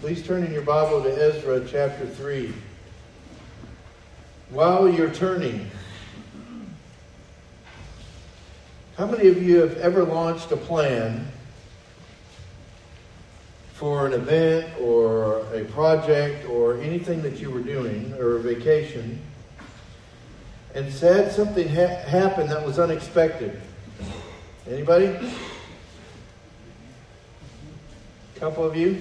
Please turn in your Bible to Ezra chapter 3. While you're turning, how many of you have ever launched a plan for an event or a project or anything that you were doing or a vacation and said something ha- happened that was unexpected? Anybody? A couple of you?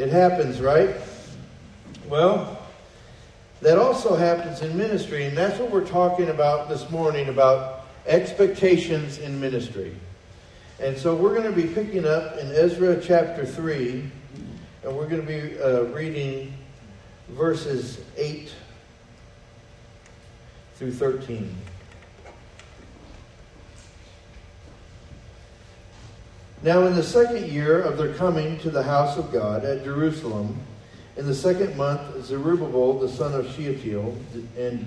It happens, right? Well, that also happens in ministry, and that's what we're talking about this morning about expectations in ministry. And so we're going to be picking up in Ezra chapter 3, and we're going to be uh, reading verses 8 through 13. Now, in the second year of their coming to the house of God at Jerusalem, in the second month, Zerubbabel the son of Shealtiel and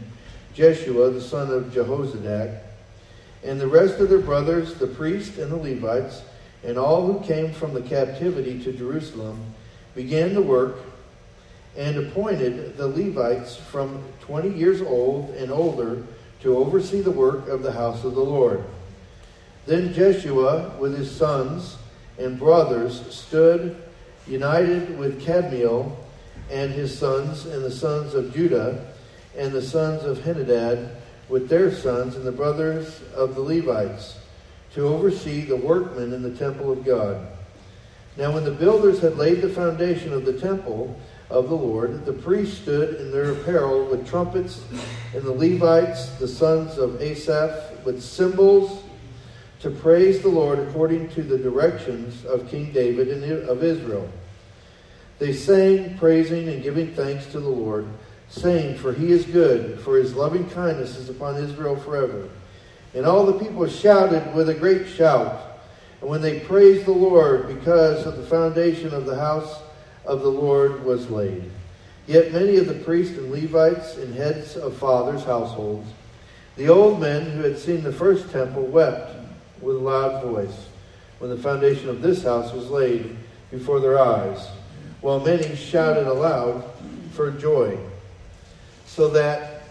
Jeshua the son of Jehozadak, and the rest of their brothers, the priests and the Levites, and all who came from the captivity to Jerusalem, began the work and appointed the Levites from twenty years old and older to oversee the work of the house of the Lord. Then Jeshua, with his sons and brothers, stood united with Kadmiel and his sons, and the sons of Judah, and the sons of Henadad, with their sons, and the brothers of the Levites, to oversee the workmen in the temple of God. Now, when the builders had laid the foundation of the temple of the Lord, the priests stood in their apparel with trumpets, and the Levites, the sons of Asaph, with cymbals to praise the Lord according to the directions of King David and of Israel. They sang, praising and giving thanks to the Lord, saying, For he is good, for his loving kindness is upon Israel forever. And all the people shouted with a great shout. And when they praised the Lord, because of the foundation of the house of the Lord was laid. Yet many of the priests and Levites and heads of fathers' households, the old men who had seen the first temple, wept with a loud voice when the foundation of this house was laid before their eyes, while many shouted aloud for joy, so that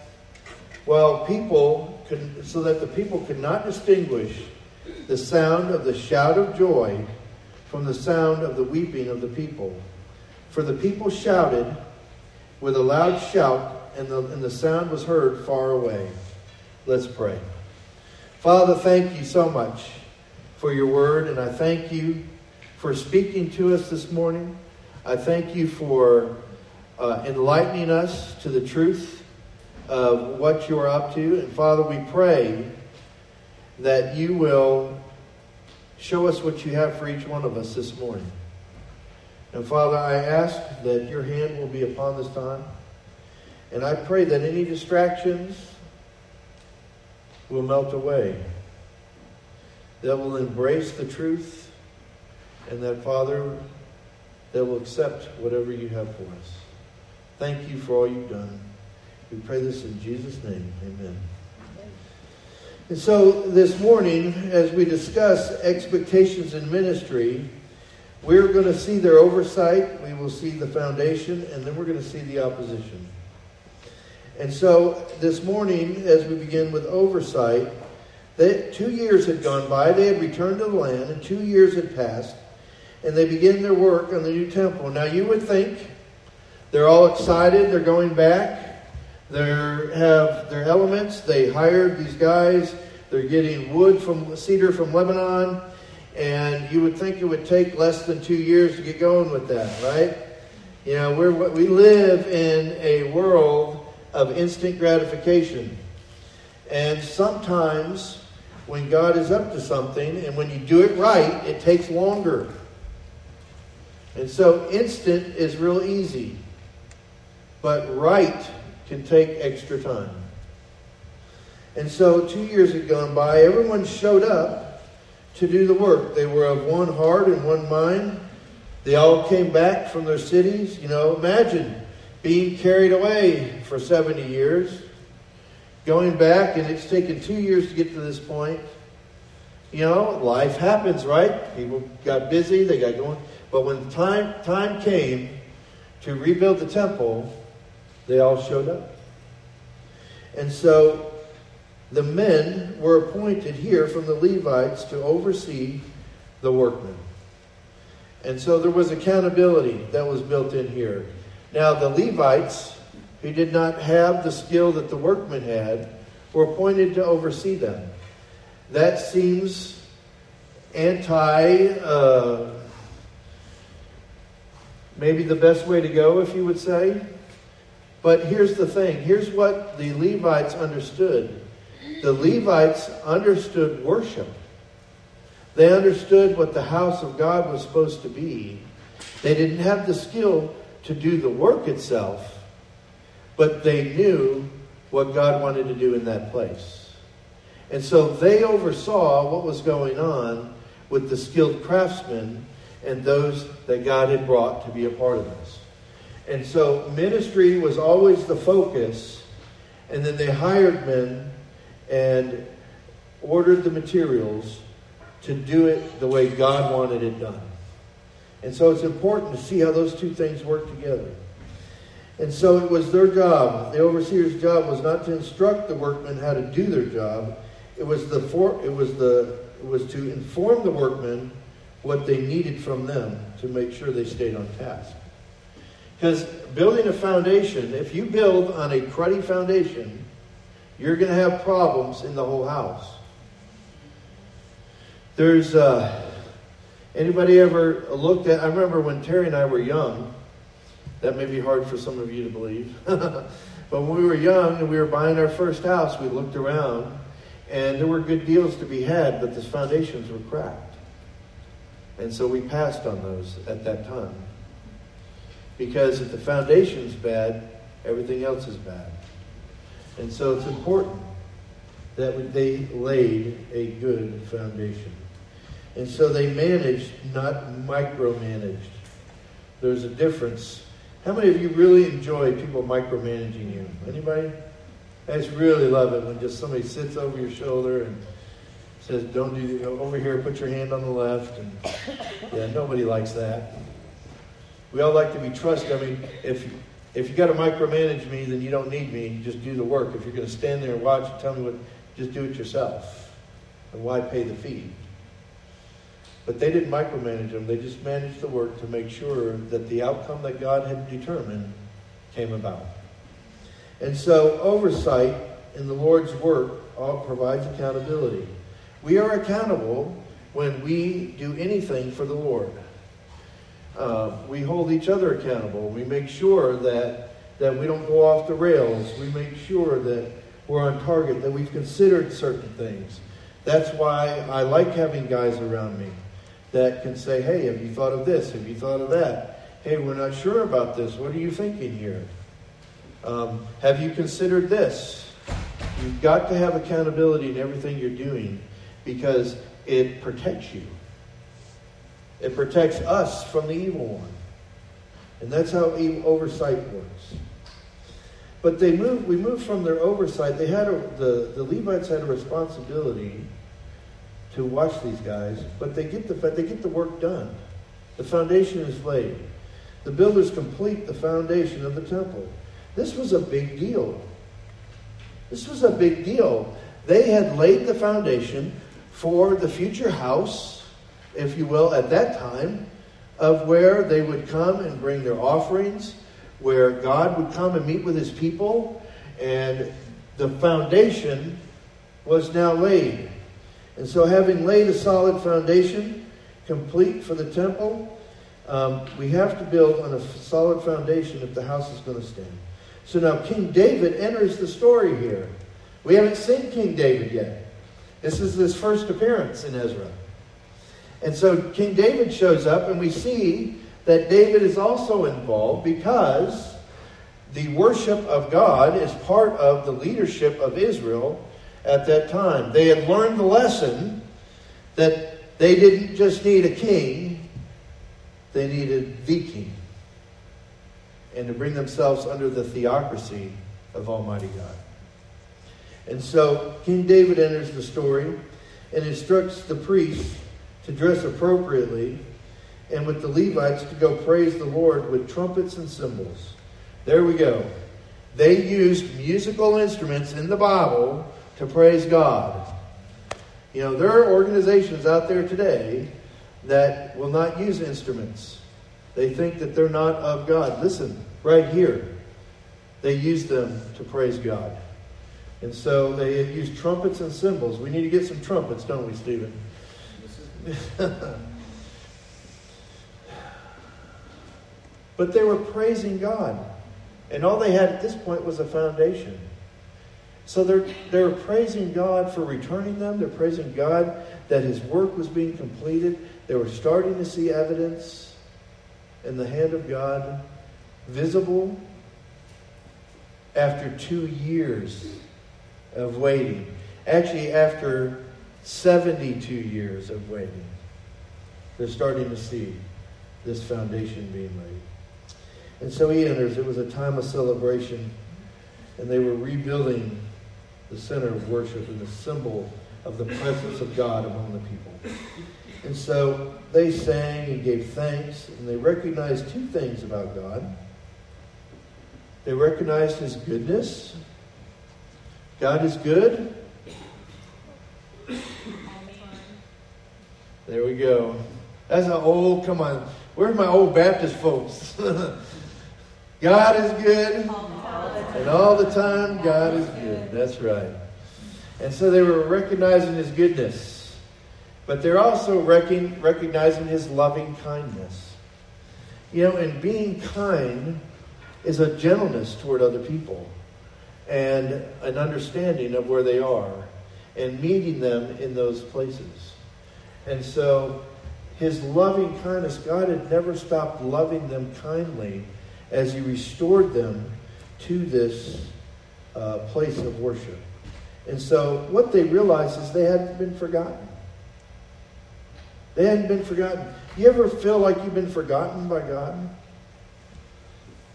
while people could, so that the people could not distinguish the sound of the shout of joy from the sound of the weeping of the people. For the people shouted with a loud shout, and the, and the sound was heard far away. Let's pray. Father, thank you so much for your word, and I thank you for speaking to us this morning. I thank you for uh, enlightening us to the truth of what you're up to. And Father, we pray that you will show us what you have for each one of us this morning. And Father, I ask that your hand will be upon this time. And I pray that any distractions, will melt away, that will embrace the truth, and that, Father, that will accept whatever you have for us. Thank you for all you've done. We pray this in Jesus' name. Amen. And so this morning, as we discuss expectations in ministry, we're going to see their oversight, we will see the foundation, and then we're going to see the opposition. And so this morning, as we begin with oversight, they, two years had gone by. They had returned to the land, and two years had passed, and they begin their work on the new temple. Now, you would think they're all excited. They're going back. They have their elements. They hired these guys. They're getting wood from cedar from Lebanon, and you would think it would take less than two years to get going with that, right? You know, we're, we live in a world of instant gratification. And sometimes when God is up to something and when you do it right, it takes longer. And so instant is real easy. But right can take extra time. And so two years had gone by. Everyone showed up to do the work. They were of one heart and one mind. They all came back from their cities. You know, imagine being carried away for 70 years, going back, and it's taken two years to get to this point. You know, life happens, right? People got busy, they got going. But when time, time came to rebuild the temple, they all showed up. And so the men were appointed here from the Levites to oversee the workmen. And so there was accountability that was built in here. Now, the Levites, who did not have the skill that the workmen had, were appointed to oversee them. That seems anti, uh, maybe the best way to go, if you would say. But here's the thing here's what the Levites understood the Levites understood worship. They understood what the house of God was supposed to be. They didn't have the skill to do the work itself, but they knew what God wanted to do in that place. And so they oversaw what was going on with the skilled craftsmen and those that God had brought to be a part of this. And so ministry was always the focus, and then they hired men and ordered the materials to do it the way God wanted it done. And so it's important to see how those two things work together. And so it was their job. The overseer's job was not to instruct the workmen how to do their job. It was the for, it was the it was to inform the workmen what they needed from them to make sure they stayed on task. Because building a foundation, if you build on a cruddy foundation, you're going to have problems in the whole house. There's uh, anybody ever looked at? I remember when Terry and I were young. That may be hard for some of you to believe, but when we were young and we were buying our first house, we looked around, and there were good deals to be had, but the foundations were cracked, and so we passed on those at that time. Because if the foundation's bad, everything else is bad. And so it's important that they laid a good foundation. And so they managed, not micromanaged. There's a difference. How many of you really enjoy people micromanaging you? Anybody? I just really love it when just somebody sits over your shoulder and says, "Don't do over here. Put your hand on the left." And yeah, nobody likes that. We all like to be trusted. I mean, if if you got to micromanage me, then you don't need me. You just do the work. If you're going to stand there and watch and tell me what, just do it yourself. And why pay the fee? But they didn't micromanage them. They just managed the work to make sure that the outcome that God had determined came about. And so, oversight in the Lord's work provides accountability. We are accountable when we do anything for the Lord. Uh, we hold each other accountable. We make sure that, that we don't go off the rails. We make sure that we're on target, that we've considered certain things. That's why I like having guys around me that can say, hey, have you thought of this? Have you thought of that? Hey, we're not sure about this. What are you thinking here? Um, have you considered this? You've got to have accountability in everything you're doing because it protects you. It protects us from the evil one. And that's how oversight works. But they moved, we moved from their oversight. They had a, the, the Levites had a responsibility to watch these guys, but they get the they get the work done. The foundation is laid. The builders complete the foundation of the temple. This was a big deal. This was a big deal. They had laid the foundation for the future house if you will, at that time, of where they would come and bring their offerings, where God would come and meet with his people, and the foundation was now laid. And so, having laid a solid foundation, complete for the temple, um, we have to build on a solid foundation if the house is going to stand. So now King David enters the story here. We haven't seen King David yet. This is his first appearance in Ezra. And so King David shows up, and we see that David is also involved because the worship of God is part of the leadership of Israel at that time. They had learned the lesson that they didn't just need a king, they needed the king. And to bring themselves under the theocracy of Almighty God. And so King David enters the story and instructs the priests to dress appropriately and with the Levites to go praise the Lord with trumpets and cymbals. There we go. They used musical instruments in the Bible to praise God. You know, there are organizations out there today that will not use instruments. They think that they're not of God. Listen, right here, they use them to praise God. And so they use trumpets and cymbals. We need to get some trumpets, don't we, Stephen? but they were praising God. And all they had at this point was a foundation. So they're, they're praising God for returning them. They're praising God that his work was being completed. They were starting to see evidence in the hand of God visible after two years of waiting. Actually, after 72 years of waiting, they're starting to see this foundation being laid. And so he enters. It was a time of celebration, and they were rebuilding the center of worship and the symbol of the presence of God among the people. And so they sang and gave thanks, and they recognized two things about God. They recognized his goodness. God is good. There we go. That's an old, come on. Where's my old Baptist folks? God is good. And all the time, God is good. That's right. And so they were recognizing his goodness. But they're also recognizing his loving kindness. You know, and being kind is a gentleness toward other people and an understanding of where they are and meeting them in those places. And so his loving kindness, God had never stopped loving them kindly as he restored them to this uh, place of worship. And so what they realized is they hadn't been forgotten. They hadn't been forgotten. You ever feel like you've been forgotten by God?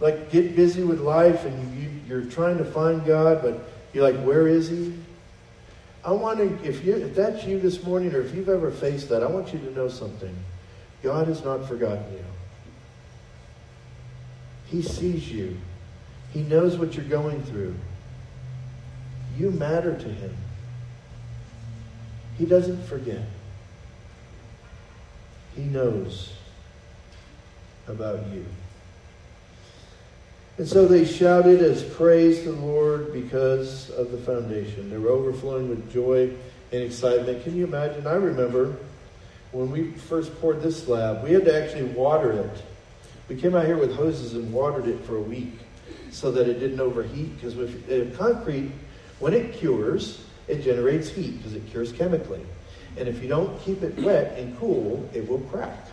Like get busy with life and you, you're trying to find God, but you're like, where is He? I want to, if, you, if that's you this morning or if you've ever faced that, I want you to know something. God has not forgotten you. He sees you. He knows what you're going through. You matter to him. He doesn't forget. He knows about you. And so they shouted as praise to the Lord because of the foundation. They were overflowing with joy and excitement. Can you imagine? I remember when we first poured this slab, we had to actually water it. We came out here with hoses and watered it for a week so that it didn't overheat. Because with uh, concrete, when it cures, it generates heat because it cures chemically. And if you don't keep it wet and cool, it will crack.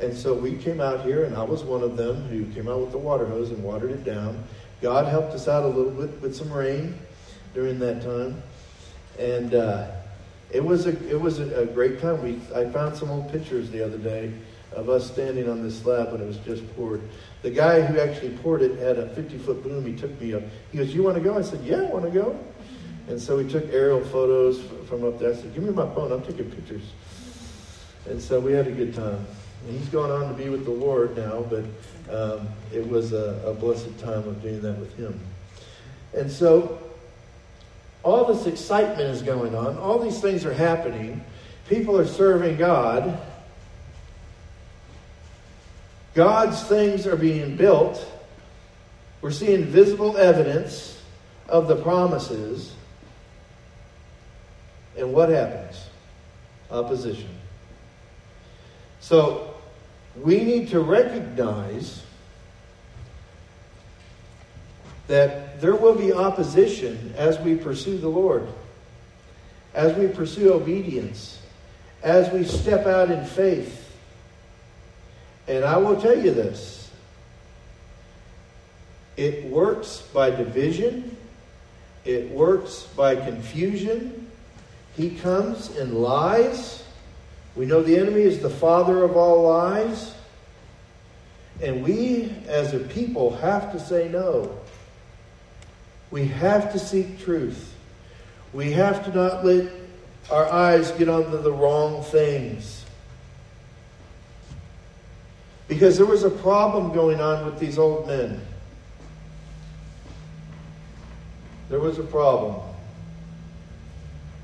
And so we came out here, and I was one of them who came out with the water hose and watered it down. God helped us out a little bit with some rain during that time, and uh, it was a it was a, a, great time. We I found some old pictures the other day of us standing on this slab when it was just poured. The guy who actually poured it had a 50 foot boom. He took me up. He goes, "You want to go?" I said, "Yeah, I want to go." And so we took aerial photos from up there. I said, "Give me my phone. I'm taking pictures." And so we had a good time. And he's gone on to be with the Lord now, but um, it was a, a blessed time of doing that with him. And so all this excitement is going on. All these things are happening. People are serving God. God's things are being built. We're seeing visible evidence of the promises. And what happens? Opposition. So we need to recognize that there will be opposition as we pursue the Lord, as we pursue obedience, as we step out in faith. And I will tell you this it works by division, it works by confusion. He comes and lies. We know the enemy is the father of all lies. And we, as a people, have to say no. We have to seek truth. We have to not let our eyes get onto the wrong things. Because there was a problem going on with these old men. There was a problem.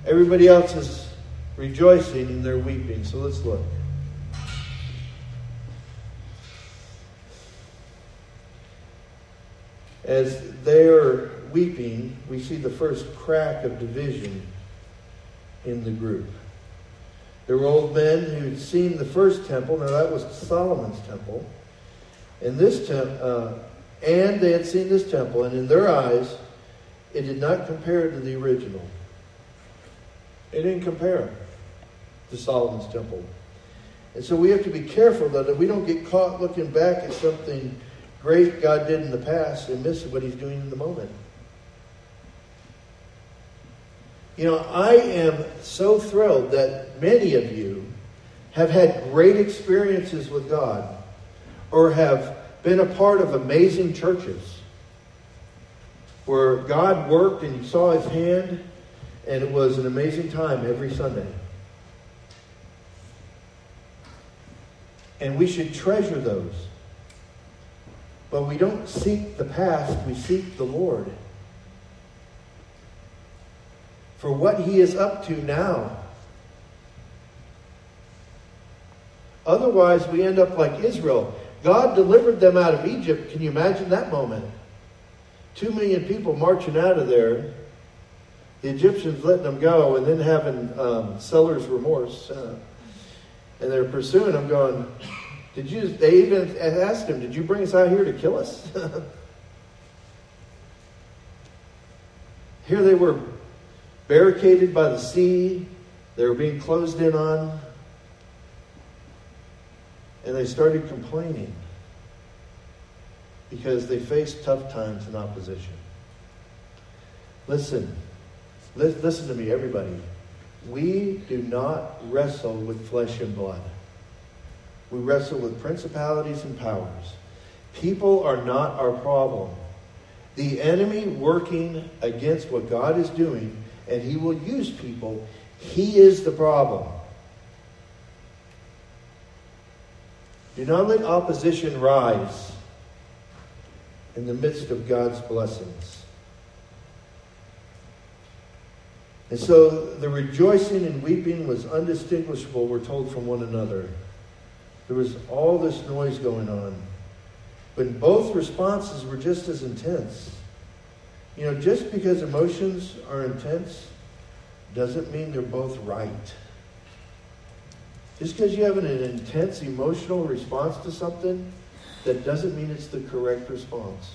Everybody else is rejoicing and they're weeping. So let's look. As they are weeping, we see the first crack of division in the group. There were old men who'd seen the first temple. Now that was Solomon's temple, and this tem- uh, and they had seen this temple, and in their eyes, it did not compare to the original. It didn't compare to Solomon's temple. And so we have to be careful that we don't get caught looking back at something great God did in the past and miss what He's doing in the moment. You know, I am so thrilled that many of you have had great experiences with God or have been a part of amazing churches where God worked and you saw his hand and it was an amazing time every Sunday. And we should treasure those. But we don't seek the past, we seek the Lord for what he is up to now. Otherwise, we end up like Israel. God delivered them out of Egypt. Can you imagine that moment? Two million people marching out of there, the Egyptians letting them go, and then having um, seller's remorse. Uh, and they're pursuing them, going, Did you? They even asked him, Did you bring us out here to kill us? here they were barricaded by the sea. They were being closed in on. And they started complaining because they faced tough times and opposition. Listen, listen to me, everybody. We do not wrestle with flesh and blood. We wrestle with principalities and powers. People are not our problem. The enemy working against what God is doing and he will use people. He is the problem. Do not let opposition rise in the midst of God's blessings. And so the rejoicing and weeping was undistinguishable, we're told, from one another. There was all this noise going on. But both responses were just as intense. You know, just because emotions are intense doesn't mean they're both right. Just because you have an intense emotional response to something, that doesn't mean it's the correct response.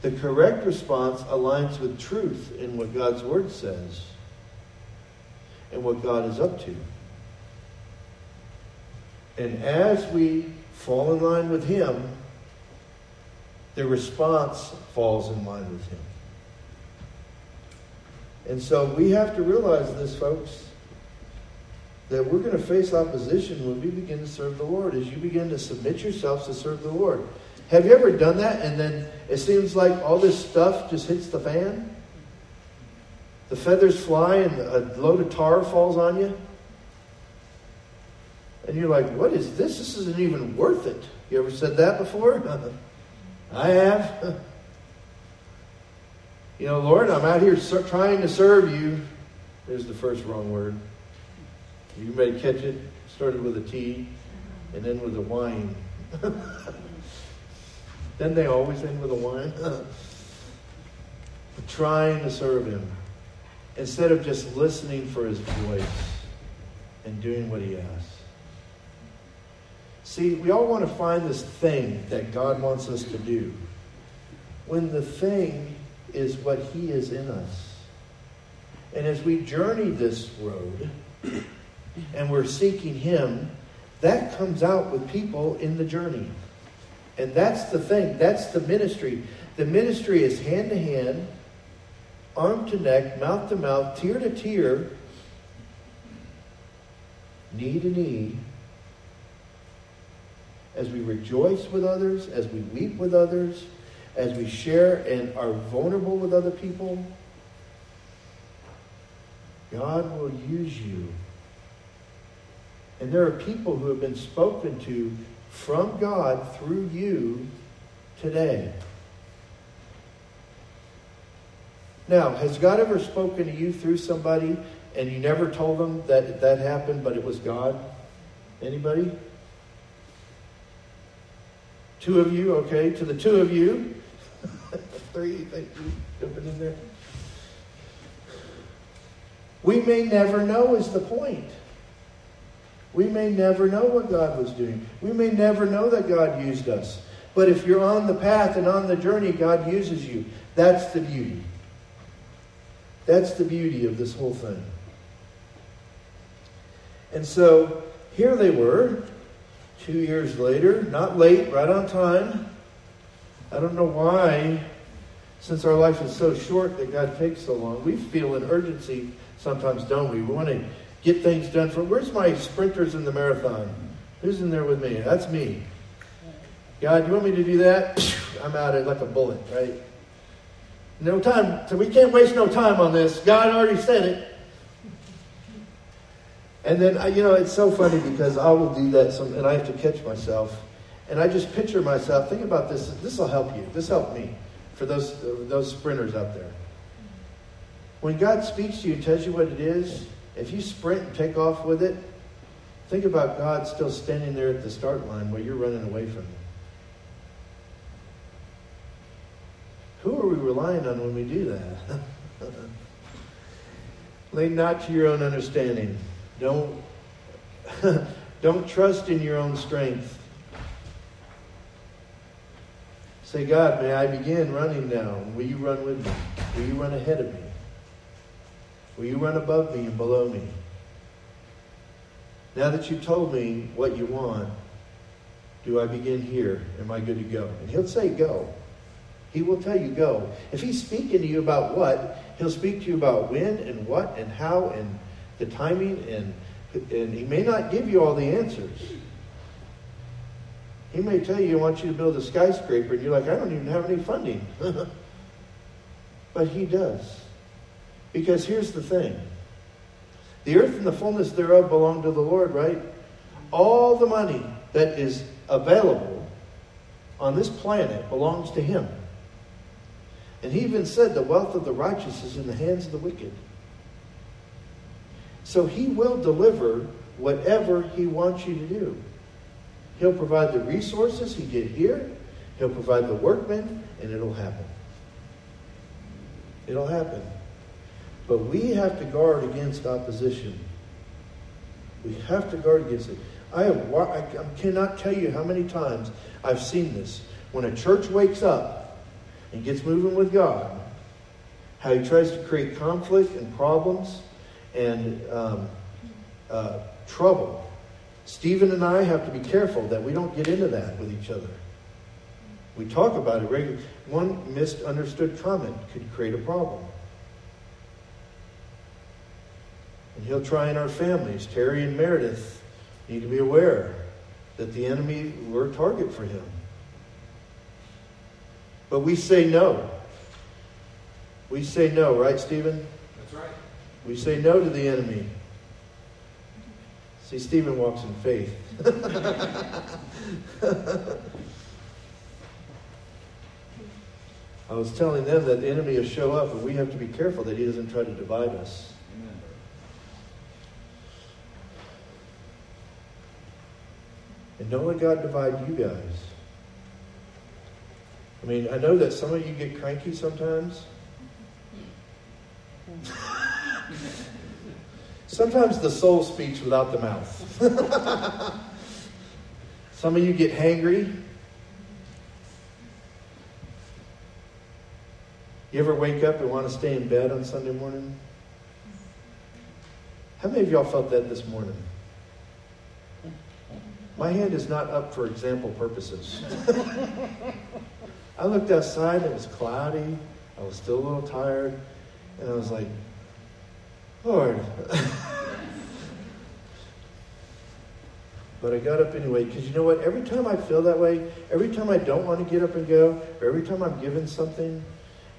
The correct response aligns with truth in what God's Word says and what God is up to. And as we fall in line with Him, the response falls in line with Him. And so we have to realize this, folks, that we're going to face opposition when we begin to serve the Lord, as you begin to submit yourselves to serve the Lord. Have you ever done that and then it seems like all this stuff just hits the fan? The feathers fly and a load of tar falls on you? And you're like, what is this? This isn't even worth it. You ever said that before? I have. You know, Lord, I'm out here trying to serve you. There's the first wrong word. You may catch it. Started with a T and then with a whine. then they always end with a whine. trying to serve him instead of just listening for his voice and doing what he asks. See, we all want to find this thing that God wants us to do. When the thing is what He is in us. And as we journey this road and we're seeking Him, that comes out with people in the journey. And that's the thing, that's the ministry. The ministry is hand to hand, arm to neck, mouth to mouth, tear to tear, knee to knee, as we rejoice with others, as we weep with others, as we share and are vulnerable with other people, God will use you. And there are people who have been spoken to from God through you today. Now, has God ever spoken to you through somebody and you never told them that that happened, but it was God? Anybody? Two of you, okay. To the two of you. Three, thank you. Jumping in there. We may never know, is the point. We may never know what God was doing. We may never know that God used us. But if you're on the path and on the journey, God uses you. That's the beauty. That's the beauty of this whole thing. And so here they were, two years later, not late, right on time. I don't know why, since our life is so short, that God takes so long. We feel an urgency sometimes, don't we? We want to get things done for. Where's my sprinters in the marathon? Who's in there with me? That's me. God, you want me to do that? I'm out of like a bullet, right? No time. So we can't waste no time on this. God already said it. And then, you know, it's so funny because I will do that, some, and I have to catch myself. And I just picture myself. Think about this. This will help you. This helped me for those, those sprinters out there. When God speaks to you and tells you what it is, if you sprint and take off with it, think about God still standing there at the start line while you're running away from Him. Who are we relying on when we do that? Lean not to your own understanding. Don't, don't trust in your own strength. Say, God, may I begin running now? Will you run with me? Will you run ahead of me? Will you run above me and below me? Now that you've told me what you want, do I begin here? Am I good to go? And he'll say, Go. He will tell you, Go. If he's speaking to you about what, he'll speak to you about when and what and how and the timing, and, and he may not give you all the answers. He may tell you, I want you to build a skyscraper, and you're like, I don't even have any funding. but he does. Because here's the thing the earth and the fullness thereof belong to the Lord, right? All the money that is available on this planet belongs to him. And he even said, The wealth of the righteous is in the hands of the wicked. So he will deliver whatever he wants you to do. He'll provide the resources he did here, he'll provide the workmen, and it'll happen. It'll happen. But we have to guard against opposition. We have to guard against it. I, have, I cannot tell you how many times I've seen this. When a church wakes up and gets moving with God, how he tries to create conflict and problems and um, uh, trouble. Stephen and I have to be careful that we don't get into that with each other. We talk about it regularly. One misunderstood comment could create a problem. And he'll try in our families. Terry and Meredith need to be aware that the enemy, we're a target for him. But we say no. We say no, right, Stephen? That's right. We say no to the enemy. See, Stephen walks in faith. I was telling them that the enemy will show up, and we have to be careful that he doesn't try to divide us. Amen. And don't let God divide you guys. I mean, I know that some of you get cranky sometimes. Sometimes the soul speaks without the mouth. Some of you get hangry. You ever wake up and want to stay in bed on Sunday morning? How many of y'all felt that this morning? My hand is not up for example purposes. I looked outside, it was cloudy, I was still a little tired, and I was like, Lord. but I got up anyway because you know what? Every time I feel that way, every time I don't want to get up and go, or every time I'm given something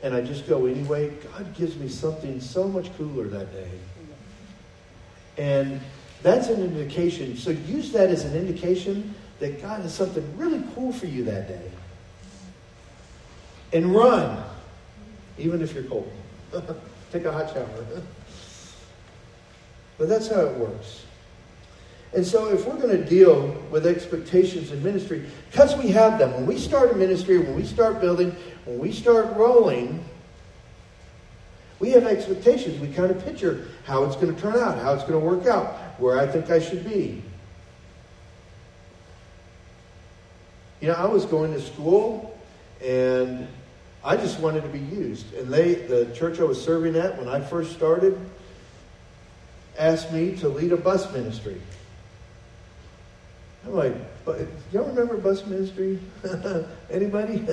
and I just go anyway, God gives me something so much cooler that day. And that's an indication. So use that as an indication that God has something really cool for you that day. And run, even if you're cold. Take a hot shower. but that's how it works. And so, if we're going to deal with expectations in ministry, because we have them, when we start a ministry, when we start building, when we start rolling, we have expectations. We kind of picture how it's going to turn out, how it's going to work out, where I think I should be. You know, I was going to school and I just wanted to be used. And they, the church I was serving at when I first started, asked me to lead a bus ministry. I'm like, y'all remember bus ministry? Anybody?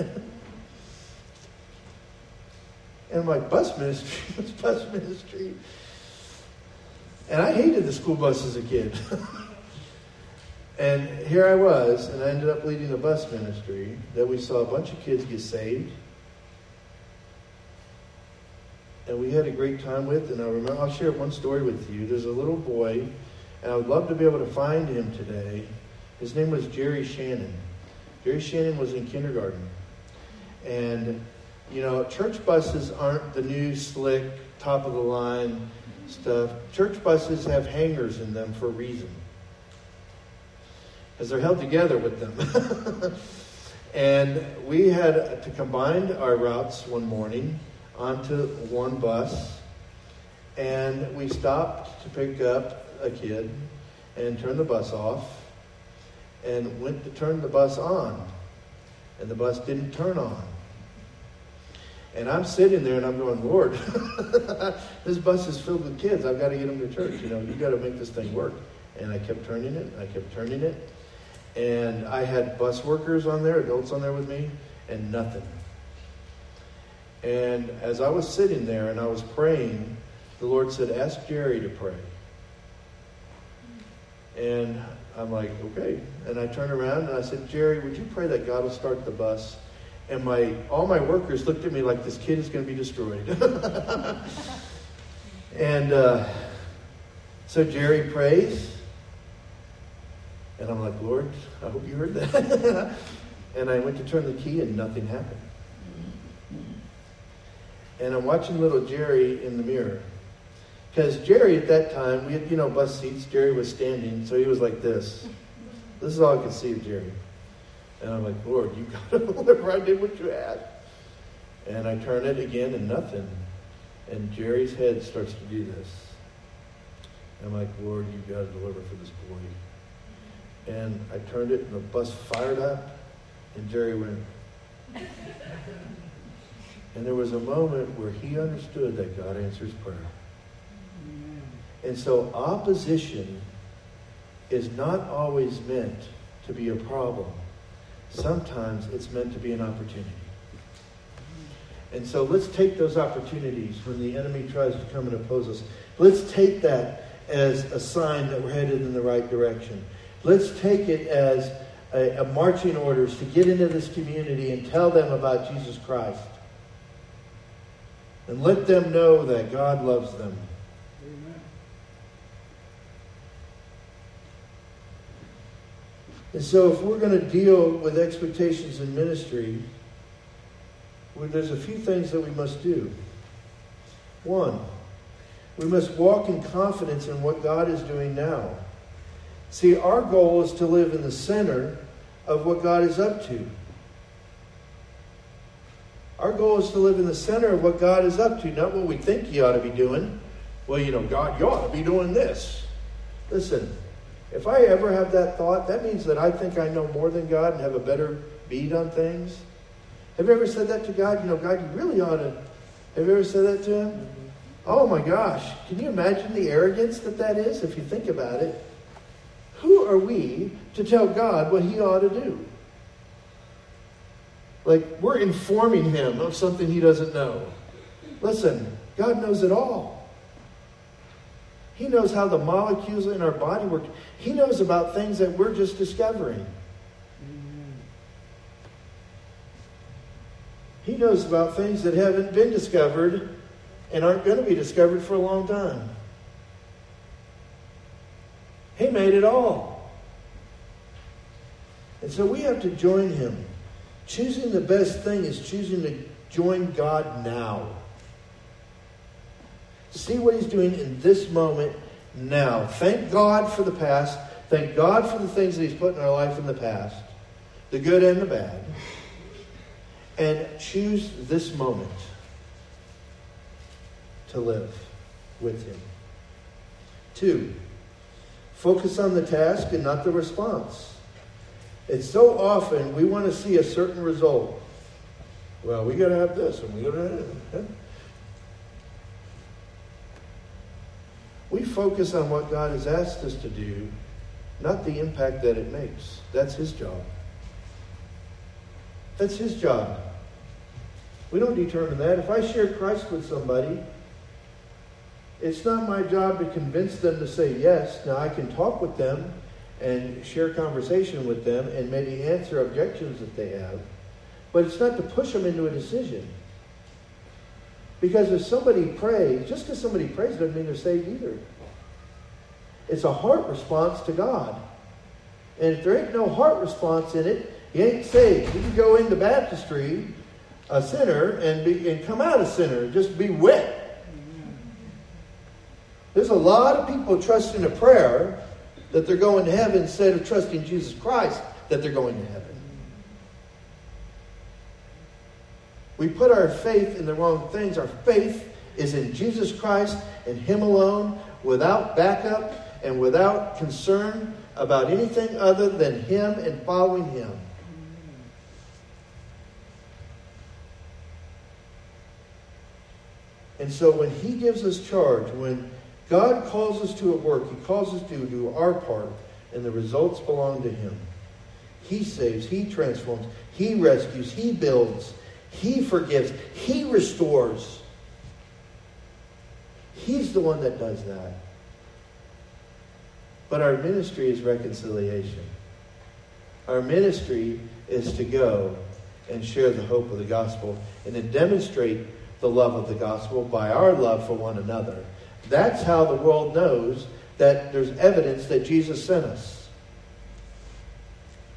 and I'm like, bus ministry? What's bus ministry? And I hated the school bus as a kid. and here I was, and I ended up leading a bus ministry that we saw a bunch of kids get saved. And we had a great time with, and I remember, I'll share one story with you. There's a little boy, and I would love to be able to find him today his name was Jerry Shannon. Jerry Shannon was in kindergarten. And, you know, church buses aren't the new, slick, top of the line stuff. Church buses have hangers in them for a reason. Because they're held together with them. and we had to combine our routes one morning onto one bus. And we stopped to pick up a kid and turn the bus off and went to turn the bus on, and the bus didn't turn on. And I'm sitting there and I'm going, Lord, this bus is filled with kids. I've got to get them to church. You know, you got to make this thing work. And I kept turning it. I kept turning it. And I had bus workers on there, adults on there with me, and nothing. And as I was sitting there and I was praying, the Lord said, Ask Jerry to pray. And I'm like, okay. And I turned around and I said, Jerry, would you pray that God will start the bus? And my all my workers looked at me like this kid is going to be destroyed. and uh, so Jerry prays. And I'm like, Lord, I hope you heard that. and I went to turn the key and nothing happened. And I'm watching little Jerry in the mirror. Because Jerry at that time, we had, you know, bus seats. Jerry was standing, so he was like this. This is all I could see of Jerry. And I'm like, Lord, you got to deliver. I did what you asked. And I turn it again and nothing. And Jerry's head starts to do this. And I'm like, Lord, you've got to deliver for this boy. And I turned it and the bus fired up and Jerry went. And there was a moment where he understood that God answers prayer. And so opposition is not always meant to be a problem. Sometimes it's meant to be an opportunity. And so let's take those opportunities when the enemy tries to come and oppose us. Let's take that as a sign that we're headed in the right direction. Let's take it as a, a marching orders to get into this community and tell them about Jesus Christ. And let them know that God loves them. Amen. And so, if we're going to deal with expectations in ministry, well, there's a few things that we must do. One, we must walk in confidence in what God is doing now. See, our goal is to live in the center of what God is up to. Our goal is to live in the center of what God is up to, not what we think He ought to be doing. Well, you know, God, you ought to be doing this. Listen, if I ever have that thought, that means that I think I know more than God and have a better bead on things. Have you ever said that to God? You know, God, you really ought to. Have you ever said that to Him? Oh my gosh. Can you imagine the arrogance that that is if you think about it? Who are we to tell God what He ought to do? Like, we're informing Him of something He doesn't know. Listen, God knows it all. He knows how the molecules in our body work. He knows about things that we're just discovering. He knows about things that haven't been discovered and aren't going to be discovered for a long time. He made it all. And so we have to join him. Choosing the best thing is choosing to join God now. See what he's doing in this moment now. Thank God for the past. Thank God for the things that he's put in our life in the past, the good and the bad. And choose this moment to live with him. Two, focus on the task and not the response. It's so often we want to see a certain result. Well, we got to have this, and we got to. Have. We focus on what God has asked us to do, not the impact that it makes. That's His job. That's His job. We don't determine that. If I share Christ with somebody, it's not my job to convince them to say yes. Now, I can talk with them and share conversation with them and maybe answer objections that they have, but it's not to push them into a decision. Because if somebody prays, just because somebody prays doesn't mean they're saved either. It's a heart response to God. And if there ain't no heart response in it, you ain't saved. You can go into baptistry, a sinner, and, be, and come out a sinner, just be wet. There's a lot of people trusting a prayer that they're going to heaven instead of trusting Jesus Christ that they're going to heaven. We put our faith in the wrong things. Our faith is in Jesus Christ and Him alone, without backup and without concern about anything other than Him and following Him. And so when He gives us charge, when God calls us to a work, He calls us to do our part, and the results belong to Him. He saves, He transforms, He rescues, He builds, he forgives. He restores. He's the one that does that. But our ministry is reconciliation. Our ministry is to go and share the hope of the gospel and to demonstrate the love of the gospel by our love for one another. That's how the world knows that there's evidence that Jesus sent us.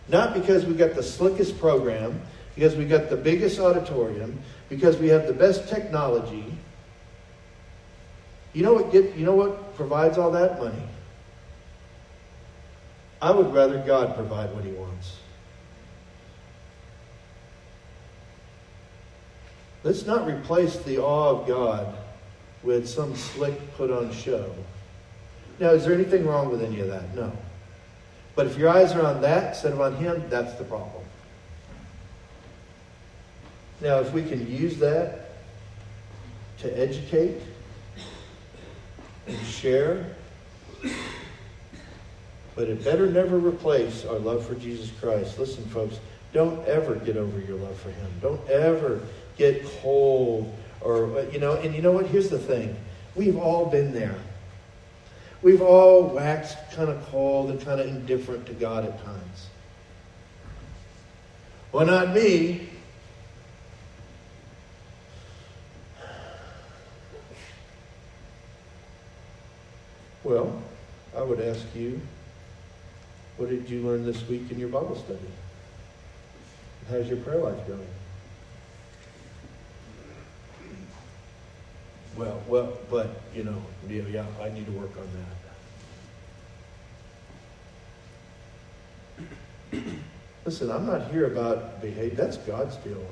Not because we got the slickest program, because we got the biggest auditorium, because we have the best technology. You know what get you know what provides all that money? I would rather God provide what he wants. Let's not replace the awe of God with some slick put on show. Now, is there anything wrong with any of that? No. But if your eyes are on that instead of on Him, that's the problem. Now, if we can use that to educate and share, but it better never replace our love for Jesus Christ. Listen, folks, don't ever get over your love for Him. Don't ever get cold or, uh, you know, and you know what? Here's the thing we've all been there. We've all waxed kind of cold and kind of indifferent to God at times. Well, not me. Well, I would ask you, what did you learn this week in your Bible study? How's your prayer life going? Well, well, but, you know, yeah, I need to work on that. Listen, I'm not here about behavior. That's God's deal.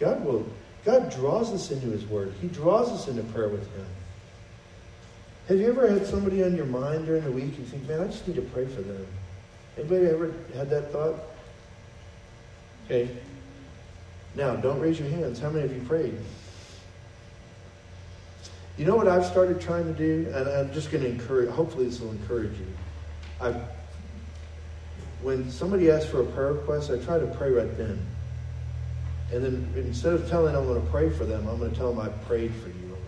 God will, God draws us into His Word. He draws us into prayer with Him. Have you ever had somebody on your mind during the week and think, man, I just need to pray for them? Anybody ever had that thought? Okay. Now, don't raise your hands. How many of you prayed? You know what I've started trying to do? And I'm just going to encourage, hopefully this will encourage you. I, when somebody asks for a prayer request, I try to pray right then. And then instead of telling them I'm going to pray for them, I'm going to tell them I prayed for you. Already.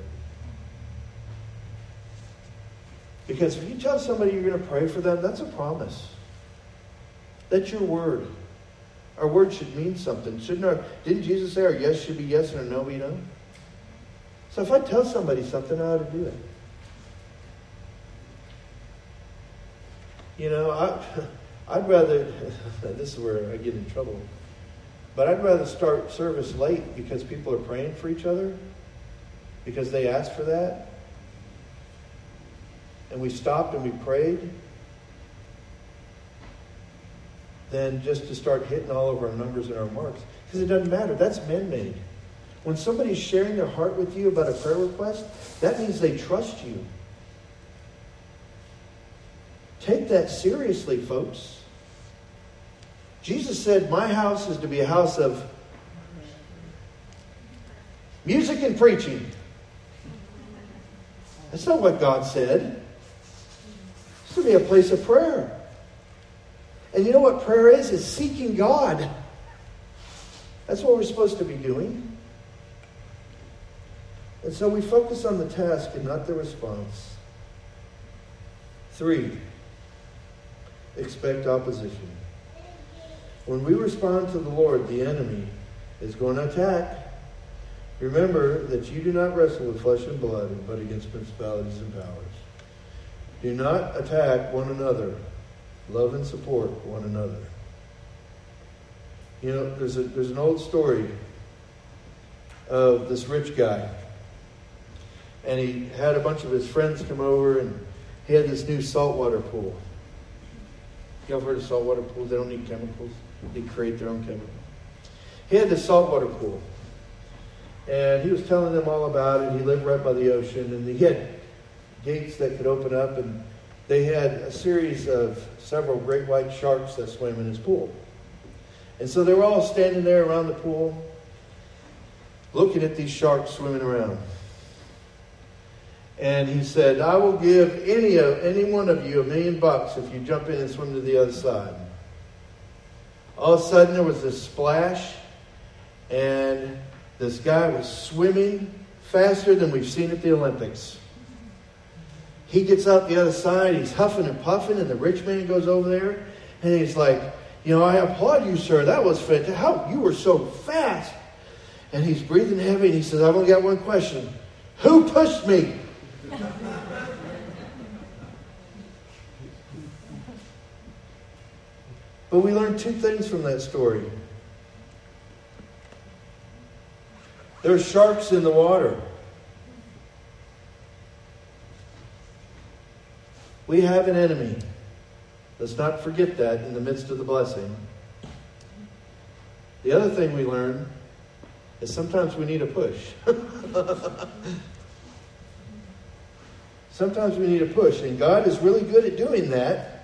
Because if you tell somebody you're going to pray for them, that's a promise. That's your word. Our word should mean something. Shouldn't our, didn't Jesus say our yes should be yes and our no be no? So if I tell somebody something, I ought to do it. You know, I, I'd rather, this is where I get in trouble, but I'd rather start service late because people are praying for each other, because they asked for that, and we stopped and we prayed, than just to start hitting all of our numbers and our marks. Because it doesn't matter. That's man made. When somebody's sharing their heart with you about a prayer request, that means they trust you. Take that seriously, folks. Jesus said, My house is to be a house of music and preaching. That's not what God said. It's to be a place of prayer. And you know what prayer is? It's seeking God. That's what we're supposed to be doing. And so we focus on the task and not the response. Three, expect opposition. When we respond to the Lord, the enemy is going to attack. Remember that you do not wrestle with flesh and blood, but against principalities and powers. Do not attack one another. Love and support one another. You know, there's, a, there's an old story of this rich guy. And he had a bunch of his friends come over, and he had this new saltwater pool. Y'all heard of saltwater pools? They don't need chemicals. They create their own chemicals. He had this saltwater pool. And he was telling them all about it. He lived right by the ocean, and he had gates that could open up, and they had a series of several great white sharks that swam in his pool. And so they were all standing there around the pool, looking at these sharks swimming around. And he said, I will give any of any one of you a million bucks if you jump in and swim to the other side. All of a sudden there was this splash, and this guy was swimming faster than we've seen at the Olympics. He gets out the other side, he's huffing and puffing, and the rich man goes over there, and he's like, You know, I applaud you, sir. That was fantastic. How you were so fast. And he's breathing heavy, and he says, I've only got one question. Who pushed me? But we learned two things from that story. There are sharks in the water. We have an enemy. Let's not forget that in the midst of the blessing. The other thing we learn is sometimes we need a push. sometimes we need a push, and God is really good at doing that.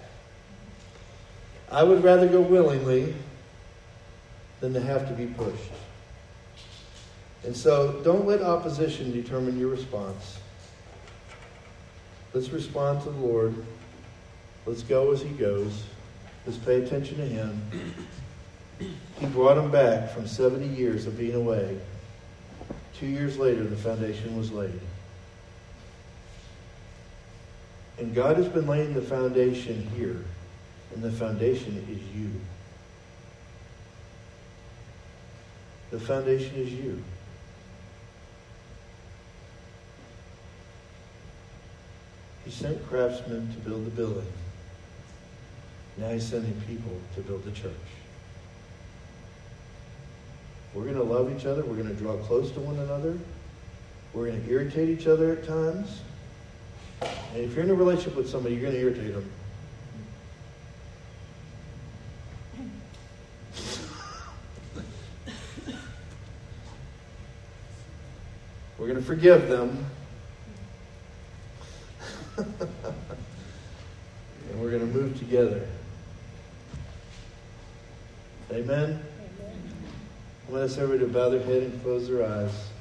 I would rather go willingly than to have to be pushed. And so don't let opposition determine your response. Let's respond to the Lord. Let's go as He goes. Let's pay attention to Him. He brought him back from 70 years of being away. Two years later, the foundation was laid. And God has been laying the foundation here, and the foundation is you. The foundation is you. He sent craftsmen to build the building. Now he's sending people to build the church. We're going to love each other. We're going to draw close to one another. We're going to irritate each other at times. And if you're in a relationship with somebody, you're going to irritate them. We're going to forgive them. and we're going to move together. Amen? Amen. I want us everybody to bow their head and close their eyes.